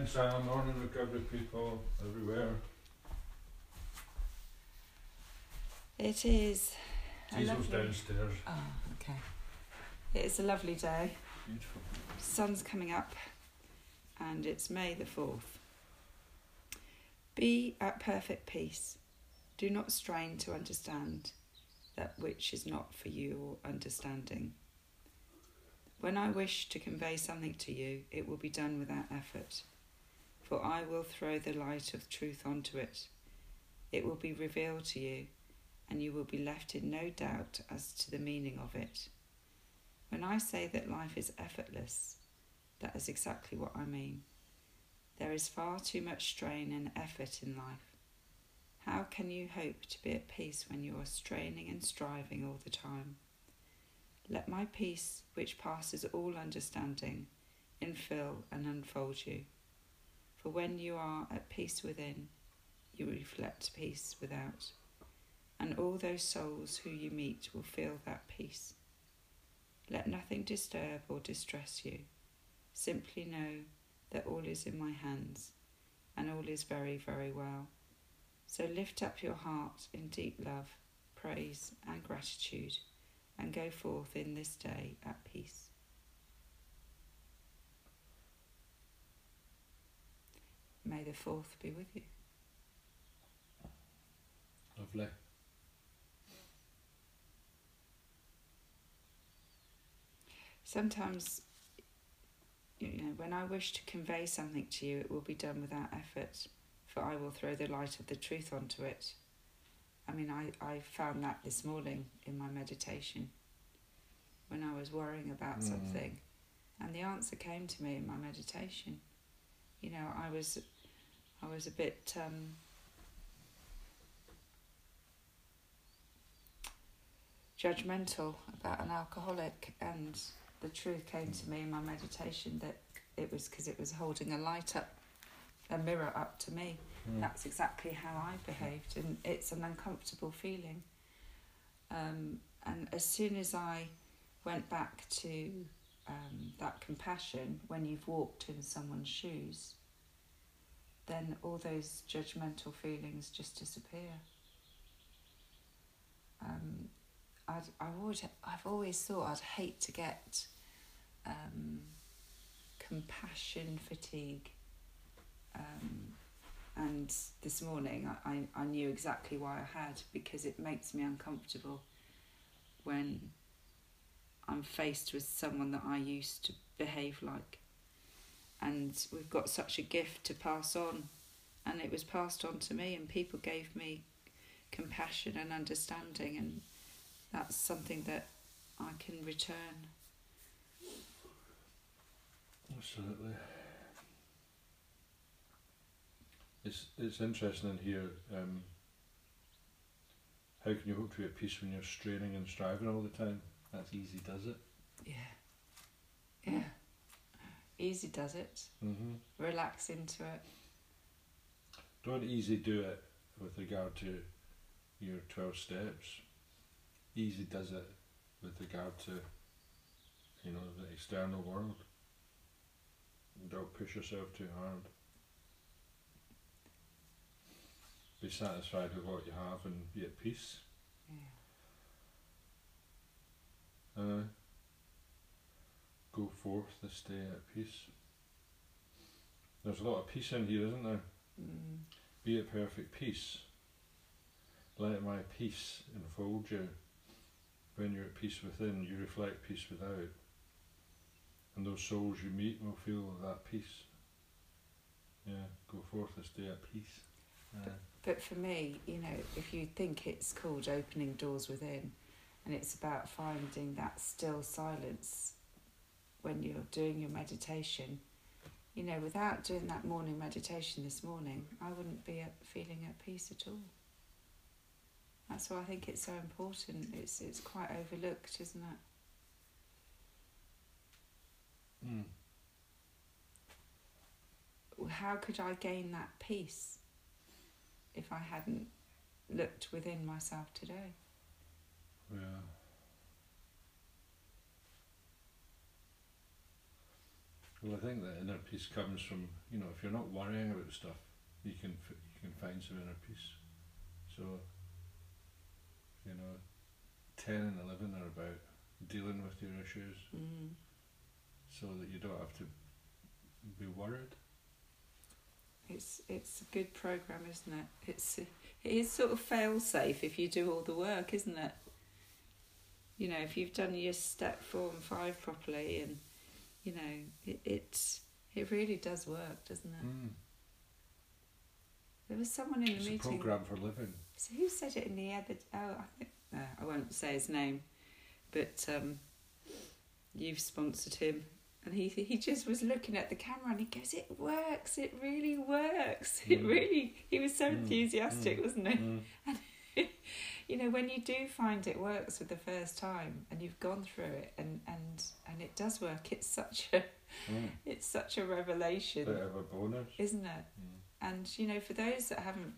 Morning, Sam. Morning, recovery people everywhere. It is. Diesel's lovely- downstairs. Oh, okay. It's a lovely day. Beautiful. Sun's coming up, and it's May the 4th. Be at perfect peace. Do not strain to understand that which is not for your understanding. When I wish to convey something to you, it will be done without effort, for I will throw the light of truth onto it. It will be revealed to you, and you will be left in no doubt as to the meaning of it. When I say that life is effortless, that is exactly what I mean. There is far too much strain and effort in life. How can you hope to be at peace when you are straining and striving all the time? Let my peace, which passes all understanding, infill and unfold you. For when you are at peace within, you reflect peace without, and all those souls who you meet will feel that peace. Let nothing disturb or distress you. Simply know that all is in my hands and all is very, very well. So lift up your heart in deep love, praise, and gratitude, and go forth in this day at peace. May the fourth be with you. Lovely. Sometimes, you know, when I wish to convey something to you, it will be done without effort, for I will throw the light of the truth onto it. I mean, I, I found that this morning in my meditation when I was worrying about Mm. something, and the answer came to me in my meditation. You know, I was, I was a bit. Um, judgmental about an alcoholic and the truth came to me in my meditation that it was because it was holding a light up a mirror up to me Mm. that's exactly how i behaved and it's an uncomfortable feeling um, and as soon as i went back to um, that compassion when you've walked in someone's shoes then all those judgmental feelings just disappear um, I'd, I would, I've always thought I'd hate to get um, compassion fatigue. Um, and this morning I, I, I knew exactly why I had because it makes me uncomfortable when I'm faced with someone that I used to behave like. And we've got such a gift to pass on, and it was passed on to me, and people gave me compassion and understanding, and that's something that I can return. Absolutely. It's it's interesting in here. Um, how can you hope to be at peace when you're straining and striving all the time? That's easy, does it? Yeah. Yeah. Easy does it. Mm-hmm. Relax into it. Don't easy do it with regard to your twelve steps. Easy does it with regard to you know the external world. Don't push yourself too hard. Be satisfied with what you have and be at peace. Yeah. Uh, go forth this day at peace. There's a lot of peace in here, isn't there? Mm. Be at perfect peace. Let my peace enfold you. When you're at peace within, you reflect peace without. And those souls you meet will feel that peace. Yeah, go forth this day at peace. Uh, But for me, you know, if you think it's called opening doors within, and it's about finding that still silence when you're doing your meditation, you know, without doing that morning meditation this morning, I wouldn't be feeling at peace at all. That's why I think it's so important. It's it's quite overlooked, isn't it? mm. How could I gain that peace if I hadn't looked within myself today? Yeah. Well, I think that inner peace comes from you know if you're not worrying about stuff, you can f- you can find some inner peace. So, you know, ten and eleven are about dealing with your issues, Mm. so that you don't have to be worried. It's it's a good program, isn't it? It's it is sort of fail safe if you do all the work, isn't it? You know, if you've done your step four and five properly, and you know, it it, it really does work, doesn't it? Mm. There was someone in the It's a meeting. program for living. So who said it in the other? Oh, I think uh, I won't say his name, but um, you've sponsored him, and he he just was looking at the camera and he goes, "It works! It really works! It Mm. really." He was so Mm, enthusiastic, mm, wasn't he? Mm. You know, when you do find it works for the first time and you've gone through it, and and and it does work. It's such a Mm. it's such a revelation, Bit of a bonus. isn't it? Mm. And you know, for those that haven't,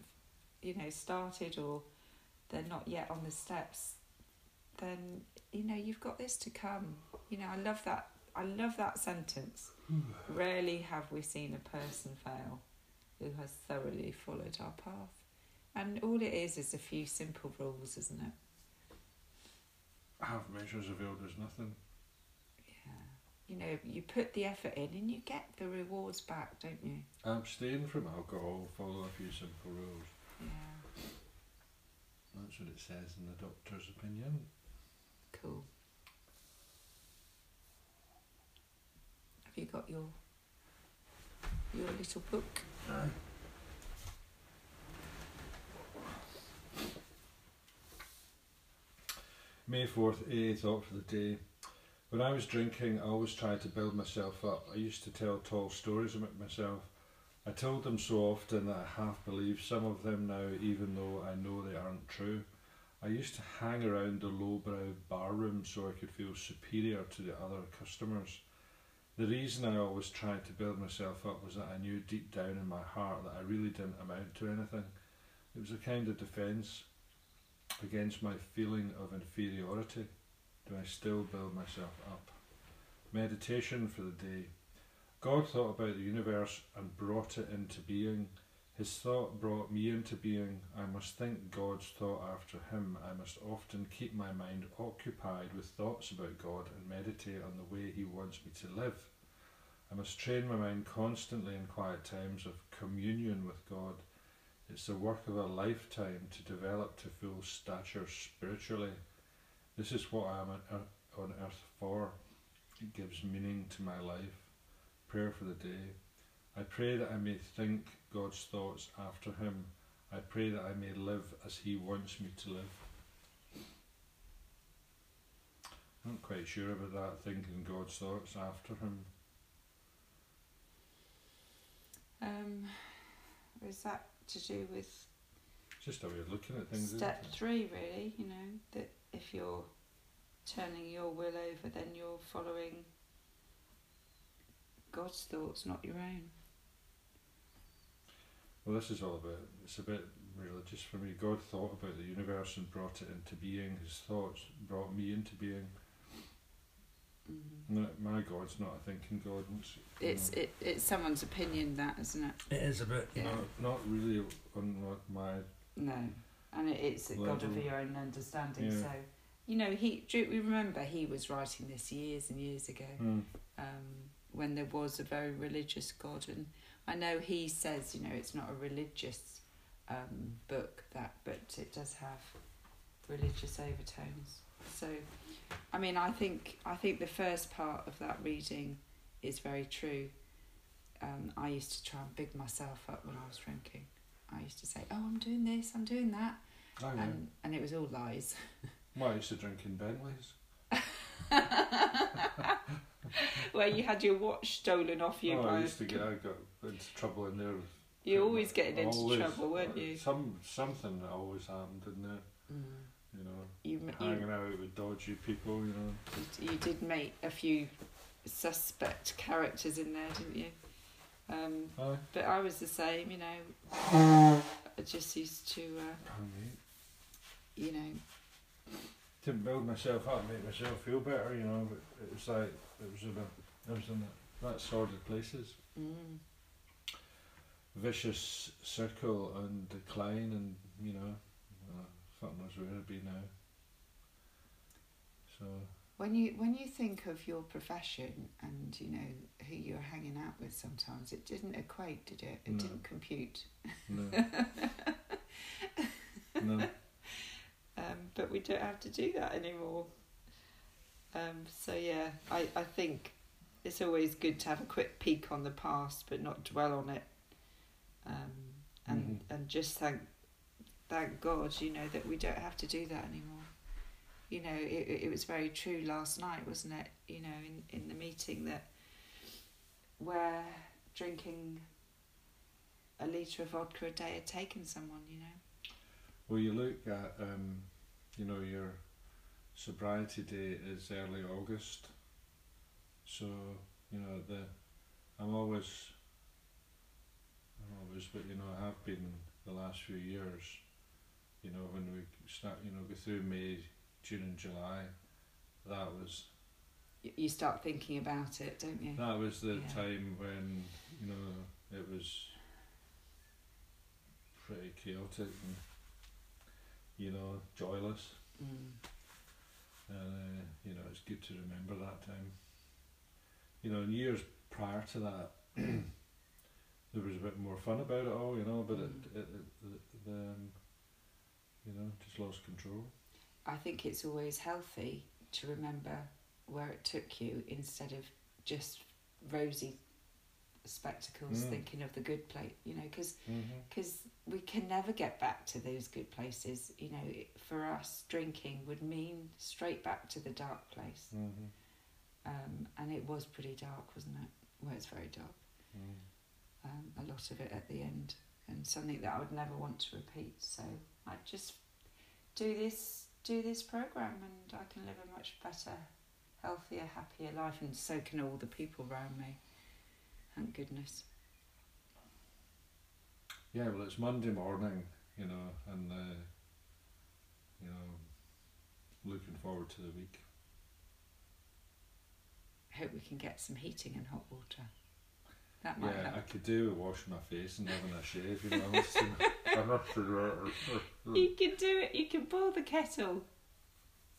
you know, started or they're not yet on the steps, then you know you've got this to come. You know, I love that. I love that sentence. Rarely have we seen a person fail who has thoroughly followed our path. And all it is is a few simple rules, isn't it? Half measures availed as nothing. Yeah. You know, you put the effort in and you get the rewards back, don't you? Abstain from alcohol, follow a few simple rules. Yeah. That's what it says in the doctor's opinion. Cool. Have you got your your little book? May 4th, AA eh, thought for the day. When I was drinking, I always tried to build myself up. I used to tell tall stories about myself. I told them so often that I half believe some of them now, even though I know they aren't true. I used to hang around the lowbrow bar room so I could feel superior to the other customers. The reason I always tried to build myself up was that I knew deep down in my heart that I really didn't amount to anything. It was a kind of defence against my feeling of inferiority. Do I still build myself up? Meditation for the day. God thought about the universe and brought it into being. His thought brought me into being. I must think God's thought after him. I must often keep my mind occupied with thoughts about God and meditate on the way He wants me to live. I must train my mind constantly in quiet times of communion with God. It's the work of a lifetime to develop to full stature spiritually. This is what I am on earth, for. It gives meaning to my life. Prayer for the day. I pray that I may think God's thoughts after Him. I pray that I may live as He wants me to live. I'm not quite sure about that, thinking God's thoughts after Him. Um, is that to do with just a way of looking at things. step three, really? You know, that if you're turning your will over, then you're following God's thoughts, not your own. Well, this is all about, it's a bit religious for me. God thought about the universe and brought it into being. His thoughts brought me into being. Mm. No, my God's not a thinking God. It's, know, it, it's someone's opinion, that isn't it? it is a bit, Yeah. not, not really on what my, No, and it, it's a God of your own understanding. Yeah. So, you know, he. Do we remember he was writing this years and years ago, hmm, um, when there was a very religious God, and I know he says, you know, it's not a religious um, book that, but it does have religious overtones. So, I mean, I think I think the first part of that reading is very true. Um, I used to try and big myself up when I was drinking. I used to say, "Oh, I'm doing this, I'm doing that," I know. and and it was all lies. well, I used to drink in Bentleys. Where you had your watch stolen off you oh, I used to get, I got into trouble in there. you always getting into Always. trouble, weren't you? Some something always happened in there, Mm. you know, hanging out with dodgy people, you know. you you did make a few suspect characters in there, didn't you? Um, but I was the same, you know. I just used to, uh, you know, to build myself up, make myself feel better, you know. But it was like it was a bit, it was in that's sordid places. Mm. Vicious circle and decline, and you know, uh, fuck knows where it'd be now. So When you when you think of your profession and you know who you're hanging out with, sometimes it didn't equate, did it? It No. didn't compute. no, no, Um, but we don't have to do that anymore. Um, so yeah, I, I think it's always good to have a quick peek on the past, but not dwell on it. Um, and Mhm. and just thank thank God, you know, that we don't have to do that anymore. You know, it it was very true last night, wasn't it? You know, in in the meeting that where drinking a litre of vodka a day had taken someone, you know. Well, you look at, um, you know, your sobriety date is early August. So, you know, the I'm always, I'm always, but you know, I have been the last few years. You know, when we start, you know, go through May, June, and July, that was You start thinking about it, don't you? that was the Yeah. time when you know it was pretty chaotic and you know joyless. Mm. And uh, you know, it's good to remember that time. You know, in years prior to that, there was a bit more fun about it all, you know, but it, Mm. it, it, it the, um, you know, just lost control. I think it's always healthy to remember where it took you instead of just rosy spectacles Mm. thinking of the good place, you know, because Mm-hmm. we can never get back to those good places. You know, for us, drinking would mean straight back to the dark place. Mm-hmm. Um, and it was pretty dark, wasn't it? Well, it's very dark. Mm. um, a lot of it at the end, and something that I would never want to repeat. So I just do this do this program, and I can live a much better, healthier, happier life, and so can all the people around me. Thank goodness. Yeah, well, it's Monday morning, you know, and uh, you know, looking forward to the week. I hope we can get some heating and hot water. That might Yeah, I could do with washing my face and having a shave, you know. I must do- I must do that. You can do it. You can boil the kettle.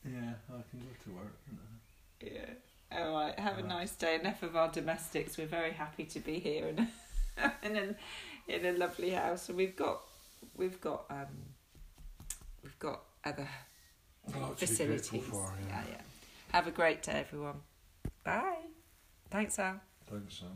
Yeah, I can go to work. Yeah. All right. Have a Uh, nice day. Enough of our domestics. We're very happy to be here in a, in a, in a lovely house, and we've got we've got um we've got other A lot to be facilities. for, yeah. yeah, yeah. Have a great day, everyone. Bye. Thanks, Al. Thanks, Sam.